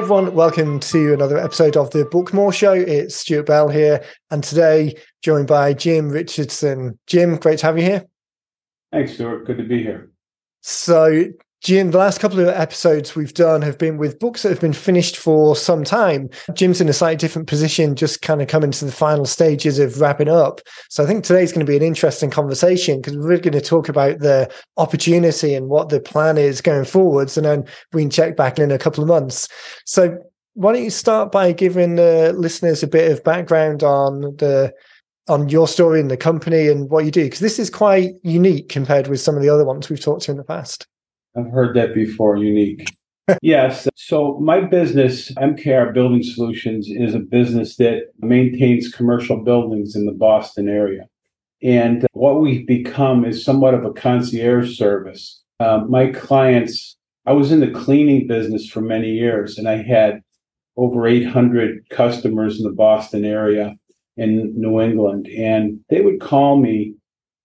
everyone, welcome to another episode of the Book More Show. It's Stuart Bell here, and today joined by Jim Richardson. Jim, great to have you here. Thanks, Stuart. Good to be here. So, Jim, the last couple of episodes we've done have been with books that have been finished for some time. Jim's in a slightly different position, just kind of coming to the final stages of wrapping up. So I think today's going to be an interesting conversation because we're going to talk about the opportunity and what the plan is going forwards, and then we can check back in a couple of months. So why don't you start by giving the listeners a bit of background on the on your story and the company and what you do because this is quite unique compared with some of the other ones we've talked to in the past. I've heard that before, unique. yes. So, my business, MKR Building Solutions, is a business that maintains commercial buildings in the Boston area. And what we've become is somewhat of a concierge service. Um, my clients, I was in the cleaning business for many years, and I had over 800 customers in the Boston area in New England. And they would call me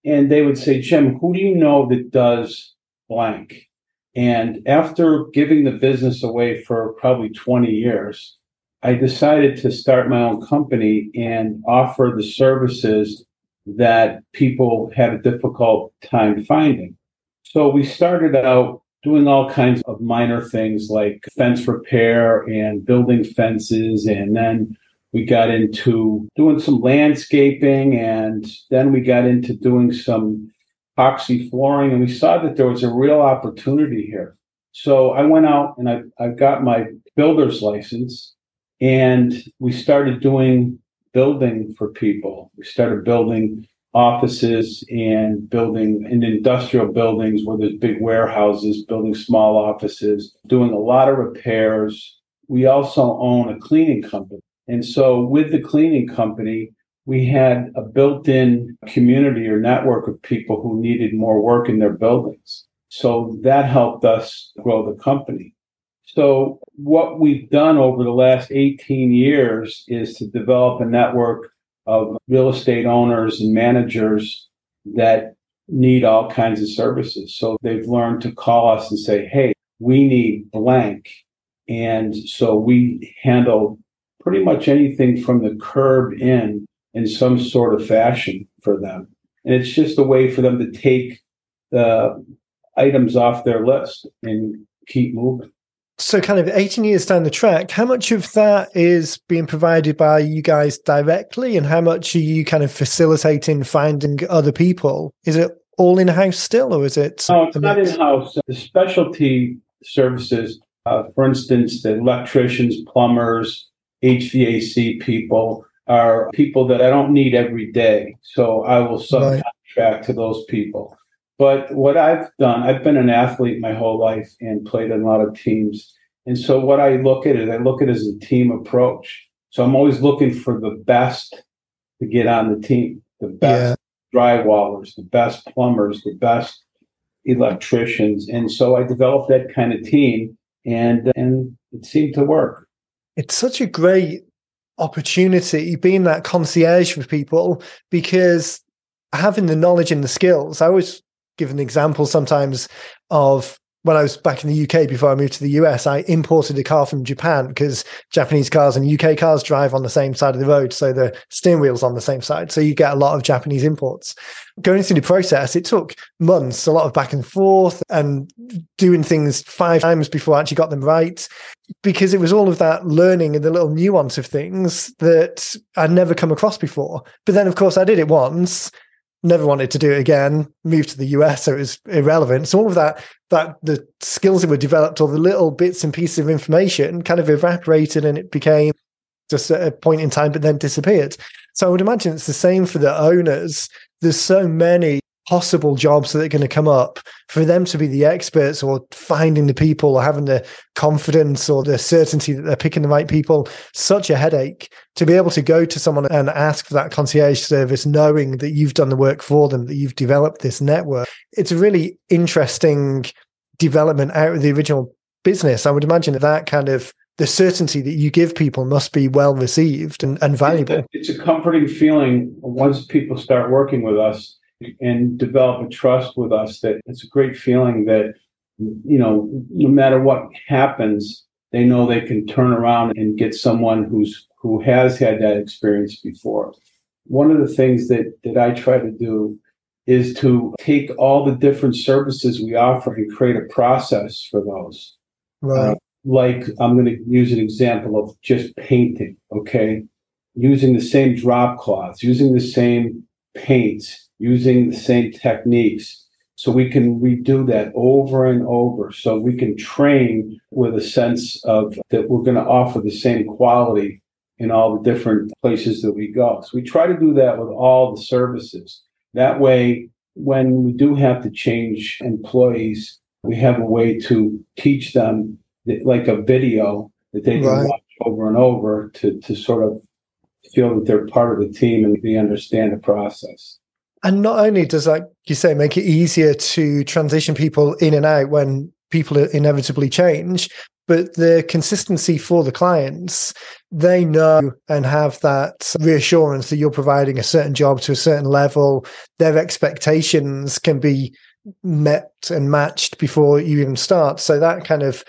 and they would say, Jim, who do you know that does blank? And after giving the business away for probably 20 years, I decided to start my own company and offer the services that people had a difficult time finding. So we started out doing all kinds of minor things like fence repair and building fences. And then we got into doing some landscaping. And then we got into doing some epoxy flooring, and we saw that there was a real opportunity here. So I went out and I, I got my builder's license, and we started doing building for people. We started building offices and building in industrial buildings where there's big warehouses, building small offices, doing a lot of repairs. We also own a cleaning company. And so with the cleaning company, we had a built in community or network of people who needed more work in their buildings. So that helped us grow the company. So, what we've done over the last 18 years is to develop a network of real estate owners and managers that need all kinds of services. So, they've learned to call us and say, hey, we need blank. And so we handle pretty much anything from the curb in in some sort of fashion for them. And it's just a way for them to take the items off their list and keep moving. So, kind of 18 years down the track, how much of that is being provided by you guys directly, and how much are you kind of facilitating finding other people? Is it all in house still, or is it? No, it's not in house. The specialty services, uh, for instance, the electricians, plumbers, HVAC people, are people that I don't need every day. So I will subcontract right. to those people. But what I've done, I've been an athlete my whole life and played in a lot of teams. And so what I look at it, I look at it as a team approach. So I'm always looking for the best to get on the team, the best yeah. drywallers, the best plumbers, the best electricians. And so I developed that kind of team and and it seemed to work. It's such a great opportunity being that concierge for people because having the knowledge and the skills. I always give an example sometimes of when I was back in the UK before I moved to the US, I imported a car from Japan because Japanese cars and UK cars drive on the same side of the road. So the steering wheel's on the same side. So you get a lot of Japanese imports. Going through the process, it took months, a lot of back and forth and doing things five times before I actually got them right because it was all of that learning and the little nuance of things that I'd never come across before. But then, of course, I did it once never wanted to do it again moved to the us so it was irrelevant. So all of that that the skills that were developed or the little bits and pieces of information kind of evaporated and it became just a point in time but then disappeared. So i would imagine it's the same for the owners. There's so many possible jobs that are going to come up for them to be the experts or finding the people or having the confidence or the certainty that they're picking the right people. Such a headache to be able to go to someone and ask for that concierge service knowing that you've done the work for them that you've developed this network. It's a really interesting development out of the original business. I would imagine that that kind of the certainty that you give people must be well received and, and valuable. It's a, it's a comforting feeling once people start working with us and develop a trust with us that it's a great feeling that you know no matter what happens they know they can turn around and get someone who's who has had that experience before. One of the things that that I try to do is to take all the different services we offer and create a process for those. Right. Uh, like I'm going to use an example of just painting. Okay, using the same drop cloths, using the same paints, using the same techniques so we can redo that over and over. So we can train with a sense of that we're going to offer the same quality in all the different places that we go. So we try to do that with all the services. That way, when we do have to change employees, we have a way to teach them that, like a video that they can right. watch over and over to, to sort of feel that they're part of the team and they understand the process. And not only does like you say make it easier to transition people in and out when people inevitably change, but the consistency for the clients, they know and have that reassurance that you're providing a certain job to a certain level. Their expectations can be met and matched before you even start. So that kind of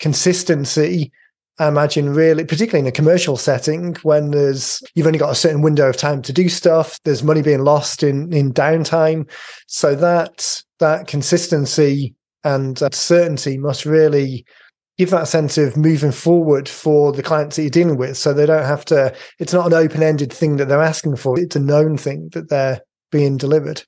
consistency I imagine really, particularly in a commercial setting, when there's you've only got a certain window of time to do stuff, there's money being lost in in downtime. So that that consistency and uh, certainty must really give that sense of moving forward for the clients that you're dealing with, so they don't have to. It's not an open ended thing that they're asking for; it's a known thing that they're being delivered.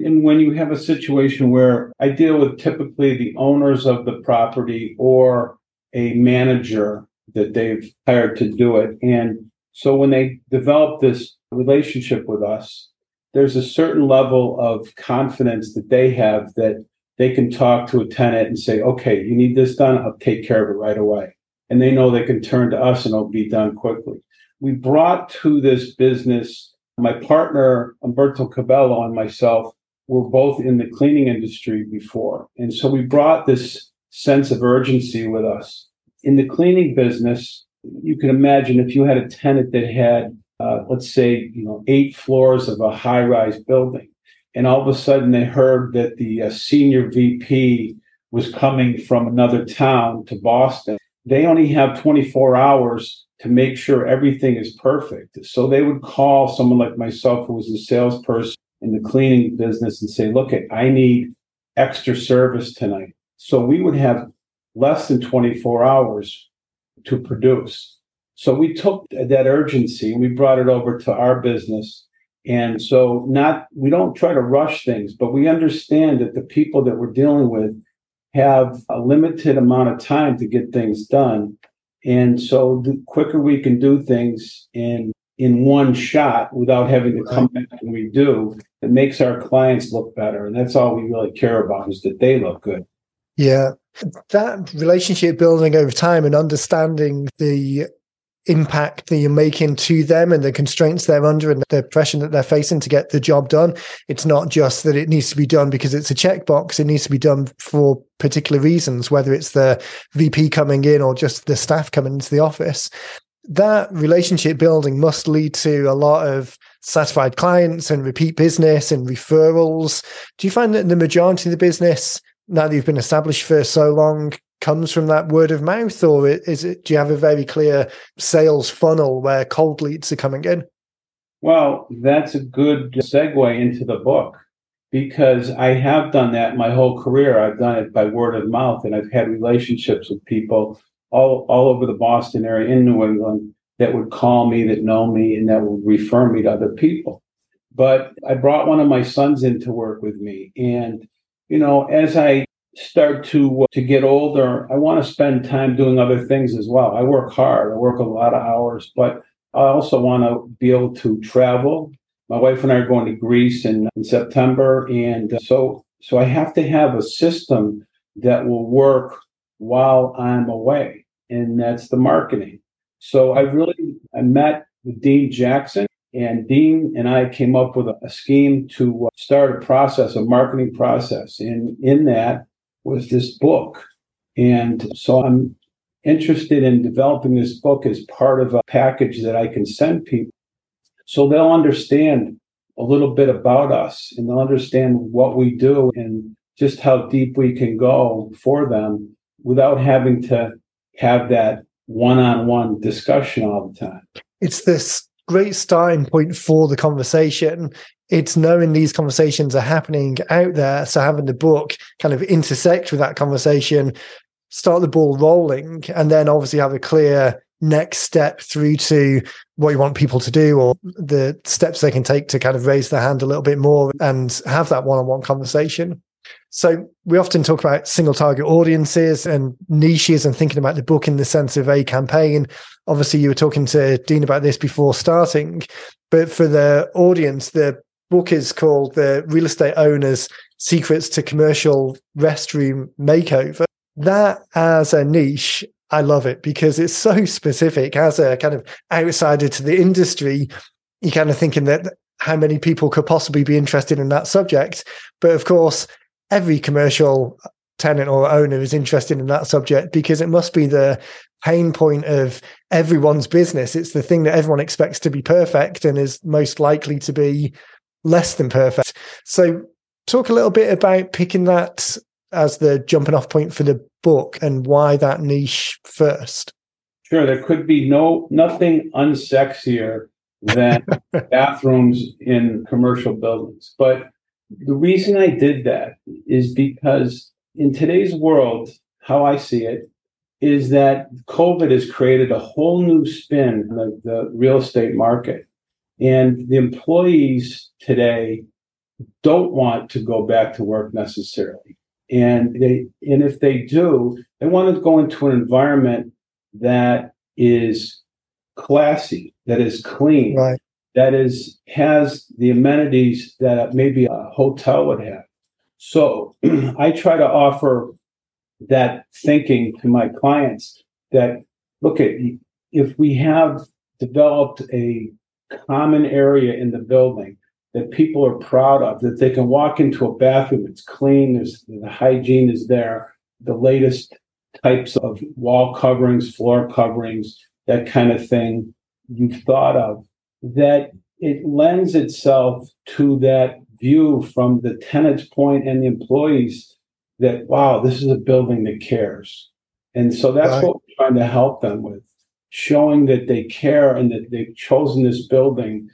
And when you have a situation where I deal with typically the owners of the property or a manager that they've hired to do it. And so when they develop this relationship with us, there's a certain level of confidence that they have that they can talk to a tenant and say, okay, you need this done, I'll take care of it right away. And they know they can turn to us and it'll be done quickly. We brought to this business, my partner, Umberto Cabello, and myself were both in the cleaning industry before. And so we brought this sense of urgency with us in the cleaning business, you can imagine if you had a tenant that had, uh, let's say, you know, eight floors of a high-rise building, and all of a sudden they heard that the uh, senior VP was coming from another town to Boston. They only have 24 hours to make sure everything is perfect. So they would call someone like myself, who was a salesperson in the cleaning business, and say, "Look, I need extra service tonight." So we would have less than 24 hours to produce. So we took that urgency and we brought it over to our business. And so not we don't try to rush things, but we understand that the people that we're dealing with have a limited amount of time to get things done. And so the quicker we can do things in in one shot without having to come back and redo, it makes our clients look better. And that's all we really care about is that they look good. Yeah. That relationship building over time and understanding the impact that you're making to them and the constraints they're under and the pressure that they're facing to get the job done. It's not just that it needs to be done because it's a checkbox. It needs to be done for particular reasons, whether it's the VP coming in or just the staff coming into the office. That relationship building must lead to a lot of satisfied clients and repeat business and referrals. Do you find that the majority of the business now that you've been established for so long comes from that word of mouth or is it do you have a very clear sales funnel where cold leads are coming in? Well that's a good segue into the book because i have done that my whole career. I've done it by word of mouth and i've had relationships with people all, all over the boston area in new england that would call me that know me and that would refer me to other people. But i brought one of my sons in to work with me and you know, as I start to uh, to get older, I want to spend time doing other things as well. I work hard. I work a lot of hours, but I also want to be able to travel. My wife and I are going to Greece in, in September, and uh, so so I have to have a system that will work while I'm away, and that's the marketing. So I really I met Dean Jackson and Dean and I came up with a, scheme to uh, start a process, a marketing process. And in that was this book. And so I'm interested in developing this book as part of a package that I can send people so they'll understand a little bit about us and they'll understand what we do and just how deep we can go for them without having to have that one on one discussion all the time. It's this great starting point for the conversation. It's knowing these conversations are happening out there. So having the book kind of intersect with that conversation, start the ball rolling, and then obviously have a clear next step through to what you want people to do or the steps they can take to kind of raise their hand a little bit more and have that one-on-one conversation. So we often talk about single target audiences and niches and thinking about the book in the sense of a campaign. Obviously, you were talking to Dean about this before starting, but for the audience, the book is called The Real Estate Owner's Secrets to Commercial Restroom Makeover. That as a niche I love it because it's so specific. As a kind of outsider to the industry, you're kind of thinking that how many people could possibly be interested in that subject. But of course, every commercial tenant or owner is interested in that subject because it must be the pain point of everyone's business. It's the thing that everyone expects to be perfect and is most likely to be less than perfect. So, talk a little bit about picking that as the jumping off point for the book and why that niche first? Sure, there could be no nothing unsexier than bathrooms in commercial buildings. But the reason I did that is because in today's world, how I see it is that COVID has created a whole new spin the, the real estate market. And the employees today don't want to go back to work necessarily and they and if they do they want to go into an environment that is classy that is clean right. That is has the amenities that maybe a hotel would have. So i try to offer that thinking to my clients that look at if we have developed a common area in the building that people are proud of, that they can walk into a bathroom, it's clean, there's the hygiene is there, the latest types of wall coverings, floor coverings, that kind of thing you've thought of, that it lends itself to that view from the tenant's point and the employees that, wow, this is a building that cares. And so that's right. what we're trying to help them with, showing that they care and that they've chosen this building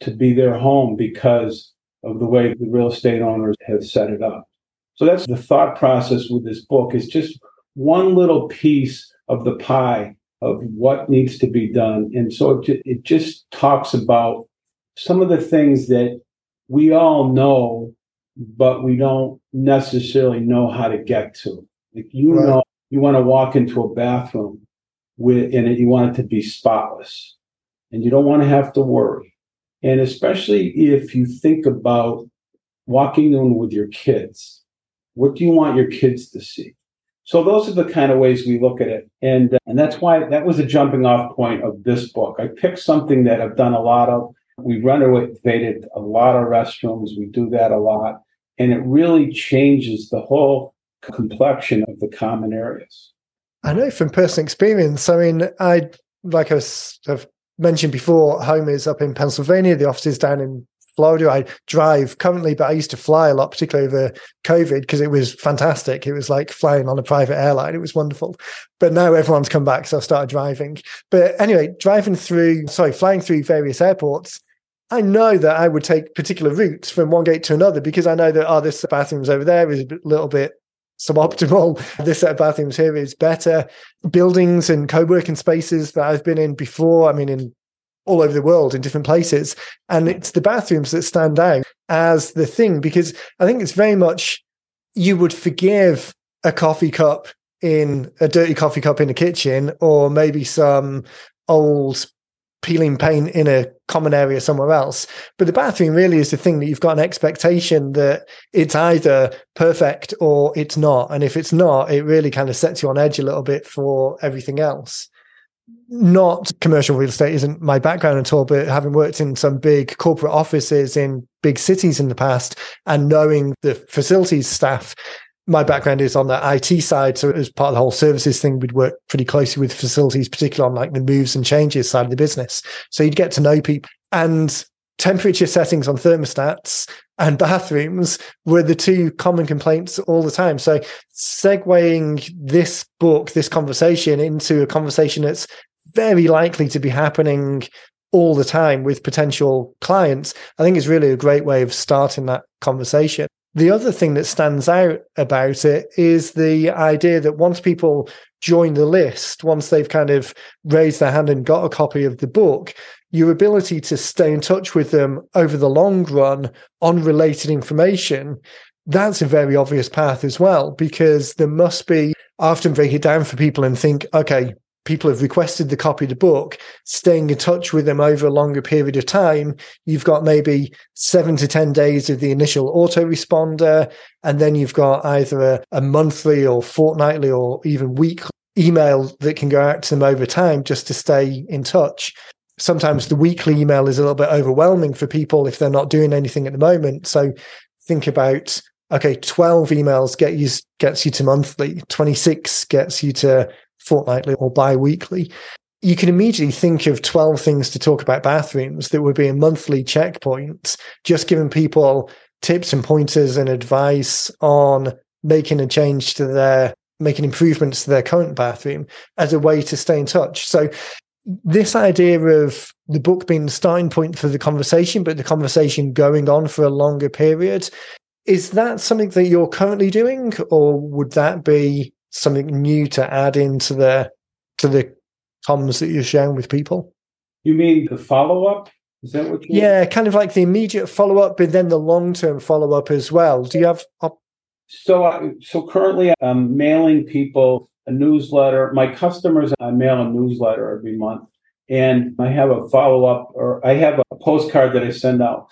to be their home because of the way the real estate owners have set it up. So that's the thought process with this book is just one little piece of the pie of what needs to be done. And so it, it just talks about some of the things that we all know, but we don't necessarily know how to get to. Like you right. know, you want to walk into a bathroom with, and you want it to be spotless and you don't want to have to worry. And especially if you think about walking in with your kids, what do you want your kids to see? So those are the kind of ways we look at it. And, uh, and that's why that was a jumping off point of this book. I picked something that I've done a lot of. We renovated a lot of restrooms. We do that a lot. And it really changes the whole complexion of the common areas. I know from personal experience. I mean, I like I've mentioned before, home is up in Pennsylvania. The office is down in Florida. I drive currently, but I used to fly a lot, particularly over COVID, because it was fantastic. It was like flying on a private airline. It was wonderful. But now everyone's come back, so I started driving. But anyway, driving through, sorry, flying through various airports. I know that I would take particular routes from one gate to another because I know that, oh, this bathroom's over there is a little bit suboptimal. This set of bathrooms here is better. Buildings and co-working spaces that I've been in before, I mean, in all over the world in different places. And it's the bathrooms that stand out as the thing because I think it's very much you would forgive a coffee cup in a dirty coffee cup in the kitchen or maybe some old peeling paint in a common area somewhere else. But the bathroom really is the thing that you've got an expectation that it's either perfect or it's not. And if it's not, it really kind of sets you on edge a little bit for everything else. Not commercial real estate isn't my background at all, but having worked in some big corporate offices in big cities in the past and knowing the facilities staff, my background is on the IT side. So as part of the whole services thing, we'd work pretty closely with facilities, particularly on like the moves and changes side of the business. So you'd get to know people. And temperature settings on thermostats and bathrooms were the two common complaints all the time. So, segueing this book, this conversation into a conversation that's very likely to be happening all the time with potential clients, I think is really a great way of starting that conversation. The other thing that stands out about it is the idea that once people join the list, once they've kind of raised their hand and got a copy of the book, your ability to stay in touch with them over the long run on related information, that's a very obvious path as well, because there must be, I often break it down for people and think, okay, people have requested the copy of the book, staying in touch with them over a longer period of time, you've got maybe seven to 10 days of the initial autoresponder. And then you've got either a, a monthly or fortnightly or even weekly email that can go out to them over time just to stay in touch. Sometimes the weekly email is a little bit overwhelming for people if they're not doing anything at the moment. So think about okay, 12 emails get you gets you to monthly, 26 gets you to fortnightly or bi-weekly you can immediately think of 12 things to talk about bathrooms that would be a monthly checkpoint just giving people tips and pointers and advice on making a change to their making improvements to their current bathroom as a way to stay in touch. So this idea of the book being the starting point for the conversation but the conversation going on for a longer period is that something that you're currently doing or would that be something new to add into the to the comms that you're sharing with people. You mean the follow up? Is that what? you Yeah, kind of like the immediate follow up, but then the long term follow up as well. Do you have? Op- so, I, so currently, I'm mailing people a newsletter. My customers, I mail a newsletter every month, and I have a follow up, or I have a postcard that I send out.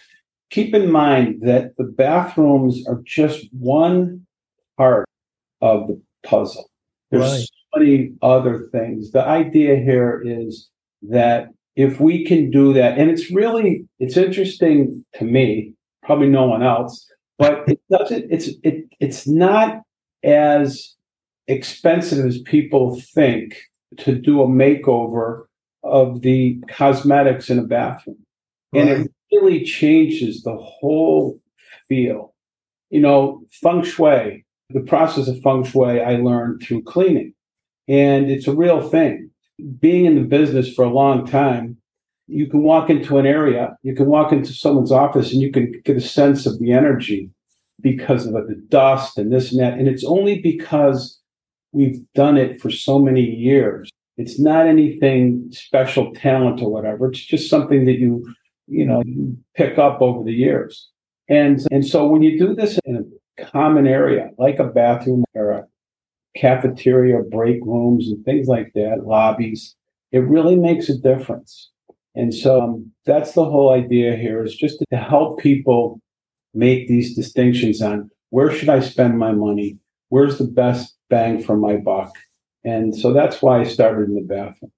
Keep in mind that the bathrooms are just one part of the puzzle. There's right. so many other things. The idea here is that if we can do that, and it's really it's interesting to me, probably no one else, but it doesn't. It's it it's not as expensive as people think to do a makeover of the cosmetics in a bathroom, right. and it really changes the whole feel. You know, feng shui the process of feng shui I learned through cleaning. And it's a real thing. Being in the business for a long time, you can walk into an area, you can walk into someone's office and you can get a sense of the energy because of the dust and this and that. And it's only because we've done it for so many years. It's not anything special talent or whatever. It's just something that you, you know, you pick up over the years. And, and so when you do this in a common area, like a bathroom or a cafeteria, break rooms, and things like that, lobbies, it really makes a difference. And so um, that's the whole idea here is just to help people make these distinctions on where should I spend my money? Where's the best bang for my buck? And so that's why I started in the bathrooms.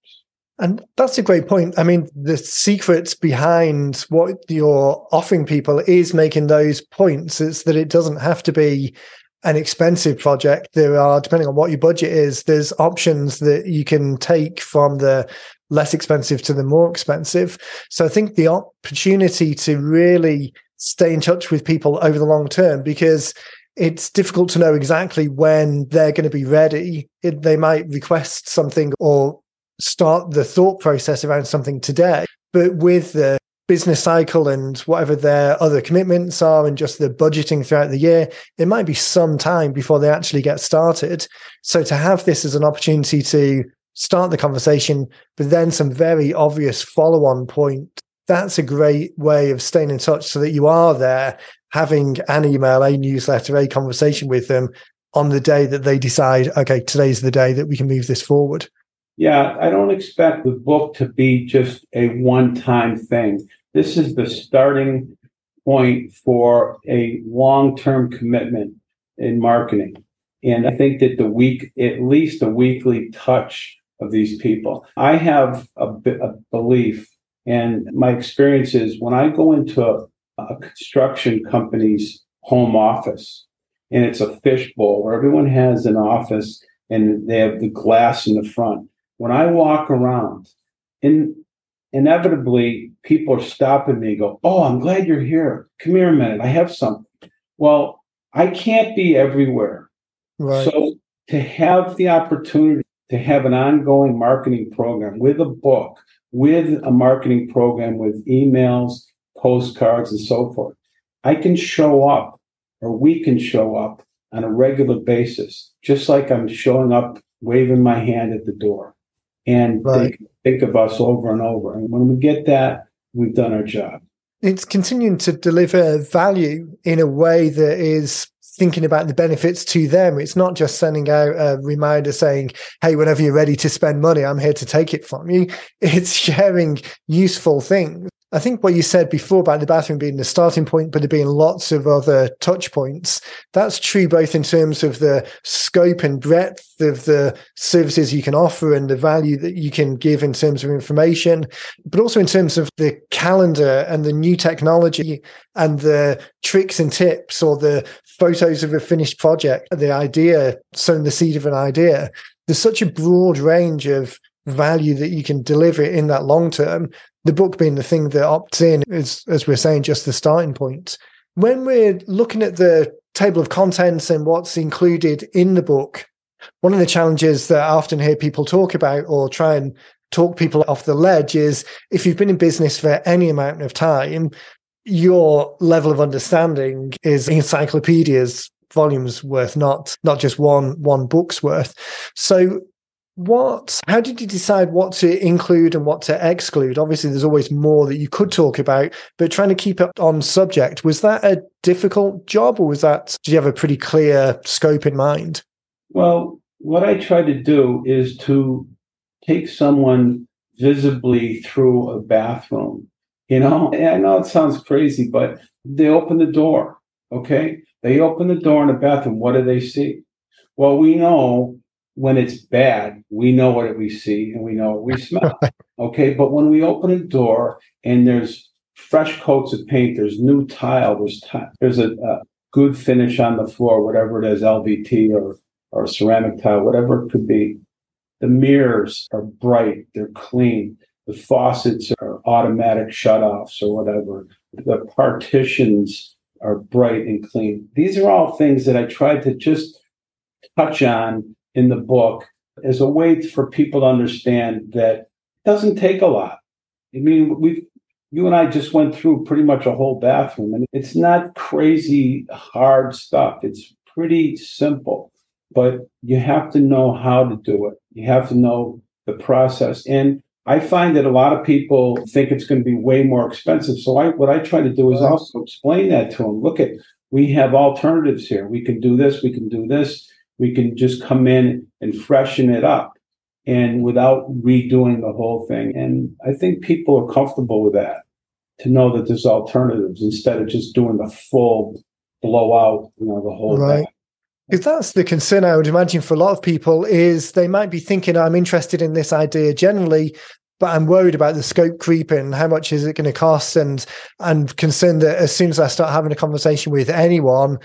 And that's a great point. I mean, the secret behind what you're offering people is making those points. It's that it doesn't have to be an expensive project. There are, depending on what your budget is, there's options that you can take from the less expensive to the more expensive. So I think the opportunity to really stay in touch with people over the long term, because it's difficult to know exactly when they're going to be ready. It, they might request something or start the thought process around something today. But with the business cycle and whatever their other commitments are and just the budgeting throughout the year, it might be some time before they actually get started. So to have this as an opportunity to start the conversation, but then some very obvious follow on point, that's a great way of staying in touch so that you are there having an email, a newsletter, a conversation with them on the day that they decide, okay, today's the day that we can move this forward. Yeah, I don't expect the book to be just a one time thing. This is the starting point for a long term commitment in marketing. And I think that the week, at least a weekly touch of these people. I have a, a belief, and my experience is when I go into a, a construction company's home office, and it's a fishbowl where everyone has an office and they have the glass in the front when I walk around in inevitably people are stopping me go, Oh, I'm glad you're here. Come here a minute. I have something. Well, I can't be everywhere. Right. So to have the opportunity to have an ongoing marketing program with a book, with a marketing program, with emails, postcards, and so forth, I can show up or we can show up on a regular basis, just like I'm showing up, waving my hand at the door. And right. think of us over and over. And when we get that, we've done our job. It's continuing to deliver value in a way that is thinking about the benefits to them. It's not just sending out a reminder saying, Hey, whenever you're ready to spend money, I'm here to take it from you. It's sharing useful things. I think what you said before about the bathroom being the starting point, but there being lots of other touch points, that's true both in terms of the scope and breadth of the services you can offer and the value that you can give in terms of information, but also in terms of the calendar and the new technology and the tricks and tips or the photos of a finished project, the idea, sowing the seed of an idea. There's such a broad range of value that you can deliver in that long term the book being the thing that opts in is, as we're saying, just the starting point. When we're looking at the table of contents and what's included in the book, one of the challenges that I often hear people talk about or try and talk people off the ledge is if you've been in business for any amount of time, your level of understanding is encyclopedias volumes worth, not not just one one book's worth. So what how did you decide what to include and what to exclude? Obviously there's always more that you could talk about but trying to keep it on subject was that a difficult job or was that did you have a pretty clear scope in mind? Well what i try to do is to take someone visibly through a bathroom you know? I know it sounds crazy but they open the door okay? They open the door in the bathroom what do they see? Well we know when it's bad, we know what we see and we know what we smell. Okay. But when we open a door and there's fresh coats of paint, there's new tile, there's t- there's a, a, good finish on the floor, whatever it is, LVT or or ceramic tile, whatever it could be. The mirrors are bright, they're clean. The faucets are automatic shutoffs or whatever. The partitions are bright and clean. These are all things that I tried to just touch on in the book as a way for people to understand that it doesn't take a lot. I mean, we you and I just went through pretty much a whole bathroom, and it's not crazy hard stuff. It's pretty simple, but you have to know how to do it. You have to know the process. And I find that a lot of people think it's going to be way more expensive. So I, what I try to do is also explain that to them. Look at, we have alternatives here. We can do this. We can do this we can just come in and freshen it up and without redoing the whole thing. And I think people are comfortable with that to know that there's alternatives instead of just doing the full blowout, you know, the whole right. Because that's the concern I would imagine for a lot of people is they might be thinking I'm interested in this idea generally, but I'm worried about the scope creeping. How much is it going to cost? And I'm concerned that as soon as I start having a conversation with anyone,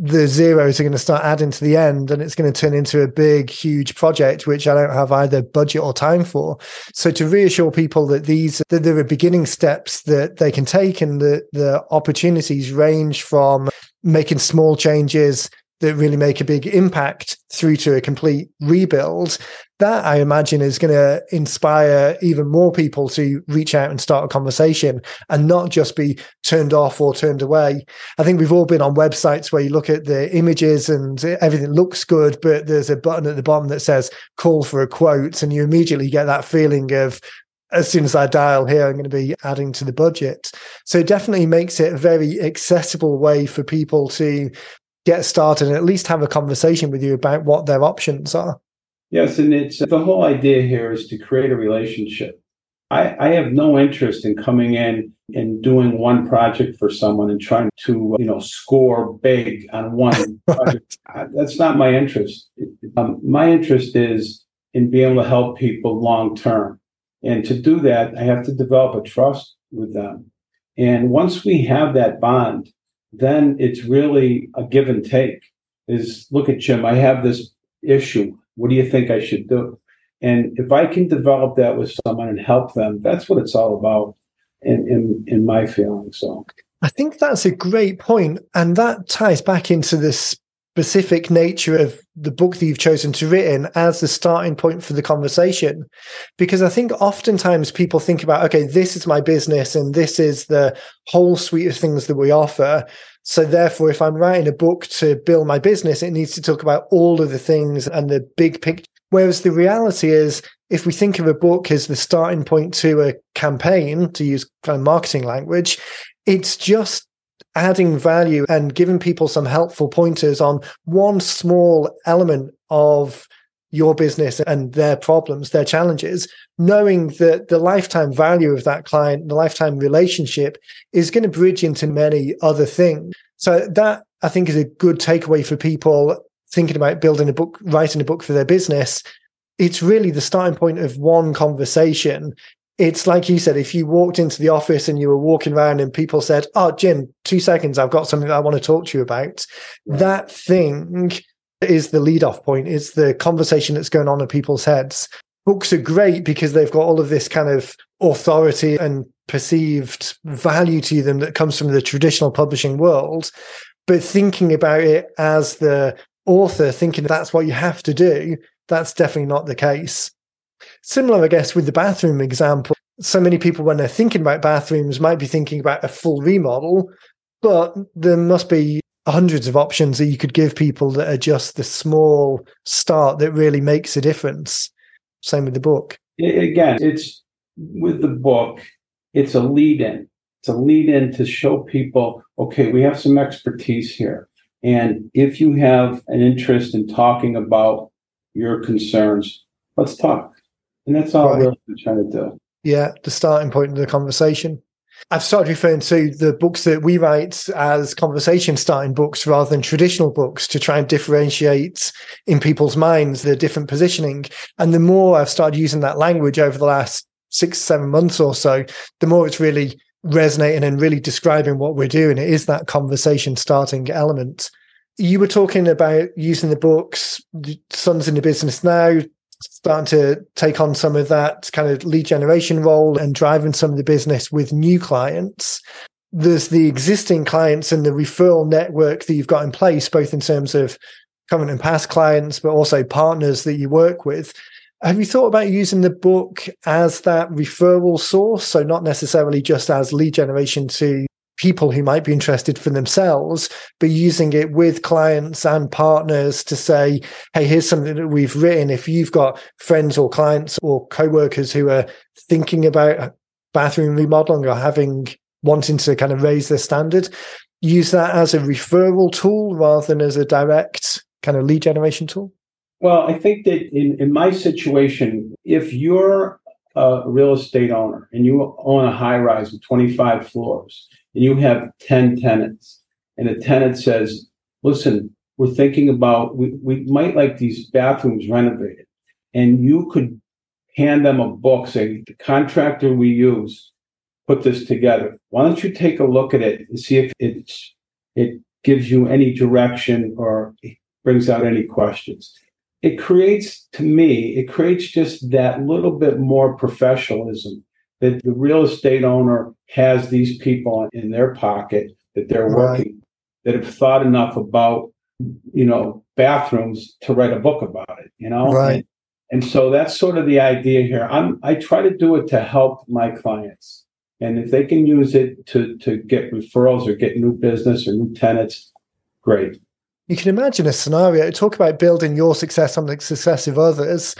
the zeros are going to start adding to the end and it's going to turn into a big huge project which i don't have either budget or time for. So to reassure people that these that there are beginning steps that they can take and the the opportunities range from making small changes that really make a big impact through to a complete rebuild that I imagine is going to inspire even more people to reach out and start a conversation and not just be turned off or turned away. I think we've all been on websites where you look at the images and everything looks good, but there's a button at the bottom that says call for a quote, and you immediately get that feeling of, as soon as I dial here, I'm going to be adding to the budget. So it definitely makes it a very accessible way for people to get started and at least have a conversation with you about what their options are. Yes, and it's the whole idea here is to create a relationship. I, I have no interest in coming in and doing one project for someone and trying to, you know, score big on one project. That's not my interest. Um, my interest is in being able to help people long term. And to do that, I have to develop a trust with them. And once we have that bond, then it's really a give and take. Is look at Jim, I have this issue. What do you think I should do? And if I can develop that with someone and help them, that's what it's all about in, in, in my feeling. So I think that's a great point, And that ties back into this specific nature of the book that you've chosen to written as the starting point for the conversation because i think oftentimes people think about okay this is my business and this is the whole suite of things that we offer so therefore if i'm writing a book to build my business it needs to talk about all of the things and the big picture. Whereas the reality is if we think of a book as the starting point to a campaign to use kind of marketing language it's just adding value and giving people some helpful pointers on one small element of your business and their problems, their challenges, knowing that the lifetime value of that client, the lifetime relationship is going to bridge into many other things. So that I think is a good takeaway for people thinking about building a book, writing a book for their business. It's really the starting point of one conversation it's like you said, if you walked into the office and you were walking around and people said, Oh, Jim, two seconds, I've got something that I want to talk to you about. That thing is the lead off point, is the conversation that's going on in people's heads. Books are great because they've got all of this kind of authority and perceived value to them that comes from the traditional publishing world. But thinking about it as the author, thinking that's what you have to do, that's definitely not the case. Similar, I guess, with the bathroom example. So many people, when they're thinking about bathrooms, might be thinking about a full remodel, but there must be hundreds of options that you could give people that are just the small start that really makes a difference. Same with the book. Again, it's with the book, it's a lead in. It's a lead in to show people, okay, we have some expertise here. And if you have an interest in talking about your concerns, let's talk. And that's all right. we're trying to do. Yeah, the starting point of the conversation. I've started referring to the books that we write as conversation starting books rather than traditional books to try and differentiate in people's minds the different positioning. And the more I've started using that language over the last six, seven months or so, the more it's really resonating and really describing what we're doing. It is that conversation starting element. You were talking about using the books, Sons in the Business Now, starting to take on some of that kind of lead generation role and driving some of the business with new clients. There's the existing clients and the referral network that you've got in place, both in terms of current and past clients, but also partners that you work with. Have you thought about using the book as that referral source? So, not necessarily just as lead generation to people who might be interested for themselves, but using it with clients and partners to say, hey, here's something that we've written. If you've got friends or clients or co-workers who are thinking about bathroom remodeling or having wanting to kind of raise their standard, use that as a referral tool rather than as a direct kind of lead generation tool? Well, I think that in, in my situation, if you're a real estate owner and you own a high rise with 25 floors and you have 10 tenants and a tenant says, listen, we're thinking about, we, we might like these bathrooms renovated. And you could hand them a book saying, the contractor we use put this together. Why don't you take a look at it and see if it's, it gives you any direction or brings out any questions. It creates, to me, it creates just that little bit more professionalism that the real estate owner has these people in their pocket that they're working that have thought enough about you know bathrooms to write a book about it you know? Right. And, and so that's sort of the idea here. I'm i try to do it to help my clients. And if they can use it to to get referrals or get new business or new tenants great. You can imagine a scenario talk about building your success on the success of others.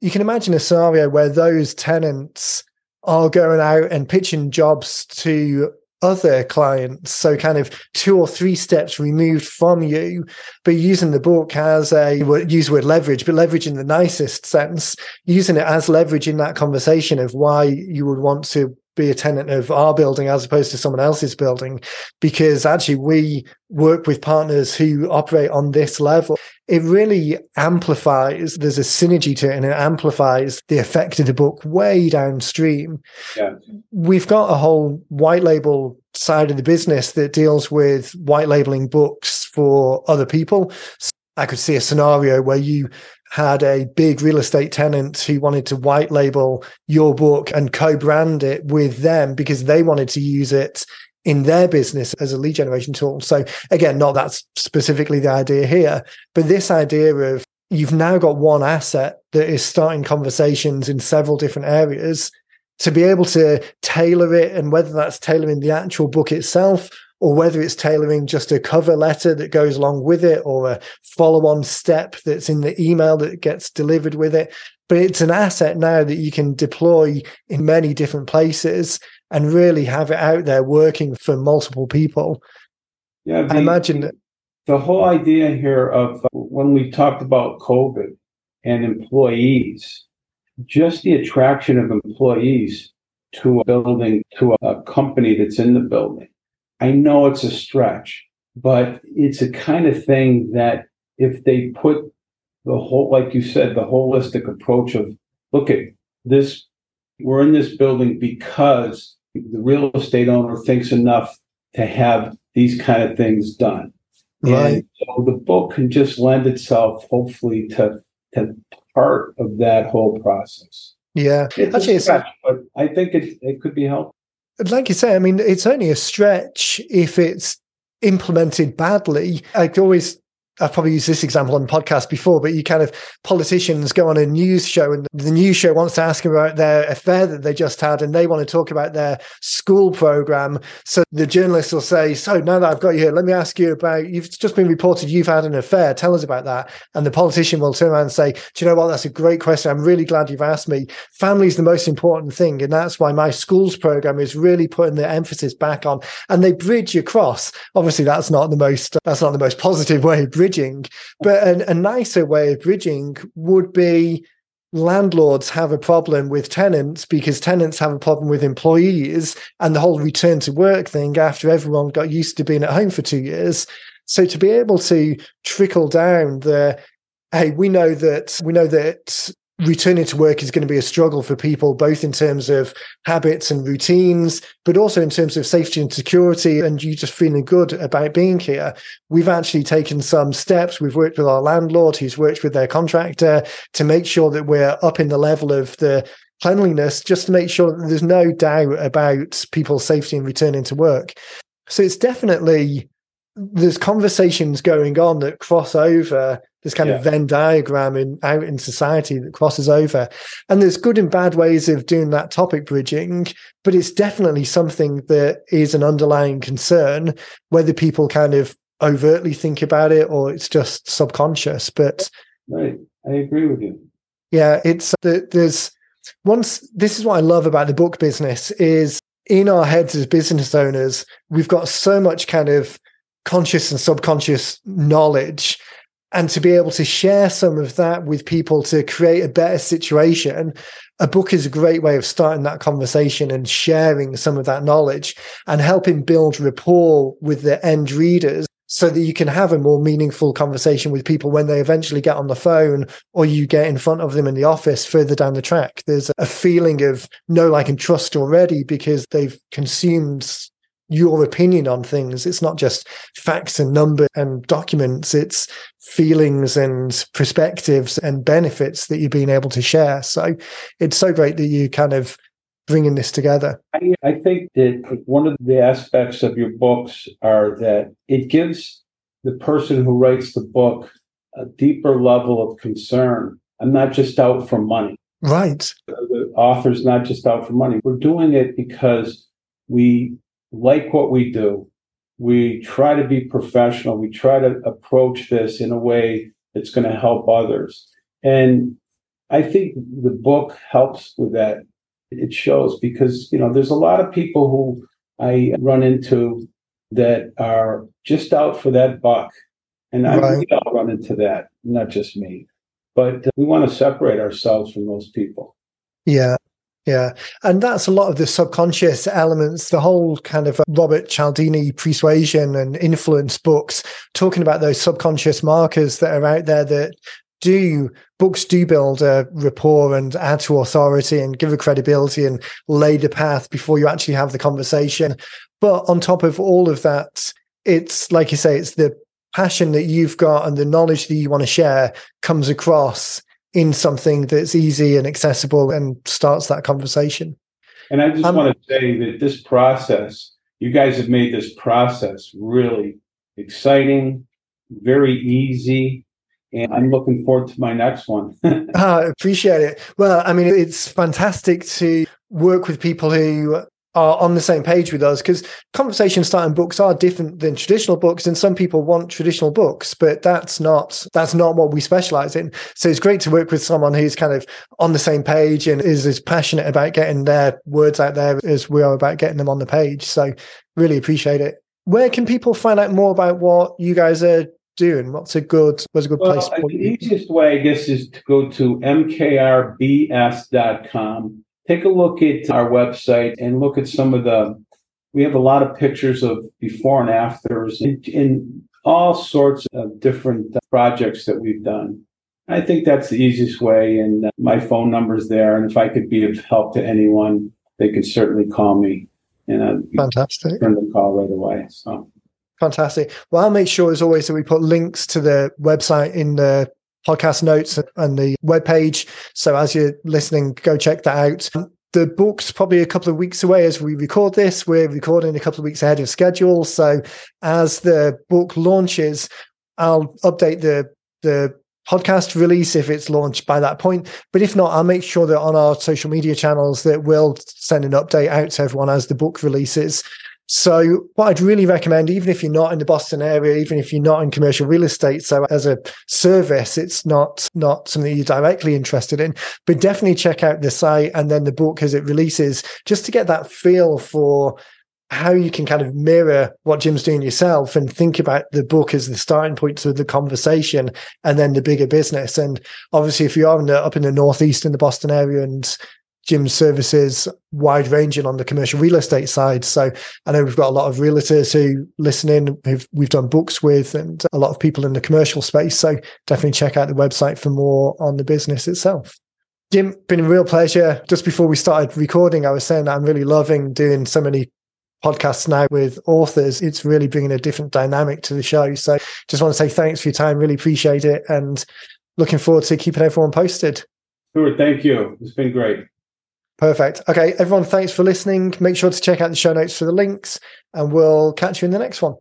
You can imagine a scenario where those tenants are going out and pitching jobs to other clients. So kind of two or three steps removed from you, but using the book as a use word leverage, but leverage in the nicest sense, using it as leverage in that conversation of why you would want to be a tenant of our building as opposed to someone else's building because actually we work with partners who operate on this level. It really amplifies there's a synergy to it and it amplifies the effect of the book way downstream. Yeah. we've got a whole white label side of the business that deals with white labeling books for other people. So I could see a scenario where you had a big real estate tenant who wanted to white label your book and co-brand it with them because they wanted to use it in their business as a lead generation tool. So again, not that's specifically the idea here, but this idea of you've now got one asset that is starting conversations in several different areas to be able to tailor it and whether that's tailoring the actual book itself or whether it's tailoring just a cover letter that goes along with it or a follow on step that's in the email that gets delivered with it. But it's an asset now that you can deploy in many different places and really have it out there working for multiple people. Yeah, the, I imagine that the whole idea here of uh, when we talked about COVID and employees, just the attraction of employees to a building, to a company that's in the building I know it's a stretch, but it's a kind of thing that if they put the whole, like you said, the holistic approach of look at this, we're in this building because the real estate owner thinks enough to have these kind of things done. Right. And so the book can just lend itself, hopefully, to, to part of that whole process. Yeah, it's actually, a stretch, but I think it it could be helpful like you say, I mean, it's only a stretch if it's implemented badly. I always I've probably used this example on the podcast before, but you kind of politicians go on a news show and the news show wants to ask about their affair that they just had and they want to talk about their school program. So the journalist will say, So now that I've got you here, let me ask you about you've just been reported you've had an affair. Tell us about that. And the politician will turn around and say, Do you know what? That's a great question. I'm really glad you've asked me. Family is the most important thing. And that's why my schools program is really putting the emphasis back on. And they bridge across. Obviously, that's not the most that's not the most positive way but a, a nicer way of bridging would be landlords have a problem with tenants because tenants have a problem with employees and the whole return to work thing after everyone got used to being at home for two years. So to be able to trickle down the hey, we know that we know that returning to work is going to be a struggle for people, both in terms of habits and routines, but also in terms of safety and security, and you just feeling good about being here. We've actually taken some steps. We've worked with our landlord, who's worked with their contractor to make sure that we're up in the level of the cleanliness, just to make sure that there's no doubt about people's safety and returning to work. So it's definitely there's conversations going on that cross over this kind yeah. of Venn diagram in out in society that crosses over. And there's good and bad ways of doing that topic bridging, but it's definitely something that is an underlying concern, whether people kind of overtly think about it or it's just subconscious. But right, I agree with you. Yeah, it's uh, that there's once this is what I love about the book business is in our heads as business owners, we've got so much kind of conscious and subconscious knowledge and to be able to share some of that with people to create a better situation a book is a great way of starting that conversation and sharing some of that knowledge and helping build rapport with the end readers so that you can have a more meaningful conversation with people when they eventually get on the phone or you get in front of them in the office further down the track. There's a feeling of know, like, and trust already because they've consumed your opinion on things. It's not just facts and numbers and documents. It's feelings and perspectives and benefits that you've been able to share. So it's so great that you kind of bringing this together. I, I think that one of the aspects of your books are that it gives the person who writes the book a deeper level of concern. I'm not just out for money. Right. The author's not just out for money. We're doing it because we like what we do. We try to be professional. We try to approach this in a way that's going to help others. And I think the book helps with that. It shows because, you know, there's a lot of people who I run into that are just out for that buck. And right. I we all run into that, not just me. But uh, we want to separate ourselves from those people. Yeah. Yeah. And that's a lot of the subconscious elements, the whole kind of uh, Robert Cialdini persuasion and influence books, talking about those subconscious markers that are out there that do books do build a rapport and add to authority and give a credibility and lay the path before you actually have the conversation. But on top of all of that, it's like you say, it's the passion that you've got and the knowledge that you want to share comes across in something that's easy and accessible and starts that conversation. And I just um, want to say that this process, you guys have made this process really exciting, very easy. And I'm looking forward to my next one. I appreciate it. Well, I mean, it's fantastic to work with people who are on the same page with us because conversation starting books are different than traditional books and some people want traditional books but that's not that's not what we specialize in. So it's great to work with someone who's kind of on the same page and is as passionate about getting their words out there as we are about getting them on the page. So really appreciate it. Where can people find out more about what you guys are doing? What's a good what's a good well, place the easiest way i guess is to go to mkrbs.com take a look at our website and look at some of the we have a lot of pictures of before and afters in, in all sorts of different projects that we've done. I think that's the easiest way and uh, my phone number's there and if i could be of help to anyone they can certainly call me and I'd fantastic. turn the call right away so. Fantastic. Well i'll make sure as always that we put links to the website in the podcast notes and the webpage. So as you're listening, go check that out. The book's probably a couple of weeks away as we record this. We're recording a couple of weeks ahead of schedule. So as the book launches, I'll update the the podcast release if it's launched by that point. But if not, I'll make sure that on our social media channels that we'll send an update out to everyone as the book releases. So, what I'd really recommend, even if you're not in the Boston area, even if you're not in commercial real estate, so as a service, it's not not something you're directly interested in, but definitely check out the site and then the book as it releases, just to get that feel for how you can kind of mirror what Jim's doing yourself and think about the book as the starting point to the conversation and then the bigger business. And obviously, if you are in the, up in the Northeast in the Boston area and Jim's services wide ranging on the commercial real estate side. So I know we've got a lot of realtors who listen in, who we've done books with, and a lot of people in the commercial space. So definitely check out the website for more on the business itself. Jim, been a real pleasure. Just before we started recording, I was saying that I'm really loving doing so many podcasts now with authors. It's really bringing a different dynamic to the show. So just want to say thanks for your time. Really appreciate it. And looking forward to keeping everyone posted. Sure. Thank you. It's been great. Perfect. Okay, everyone, thanks for listening. Make sure to check out the show notes for the links, and we'll catch you in the next one.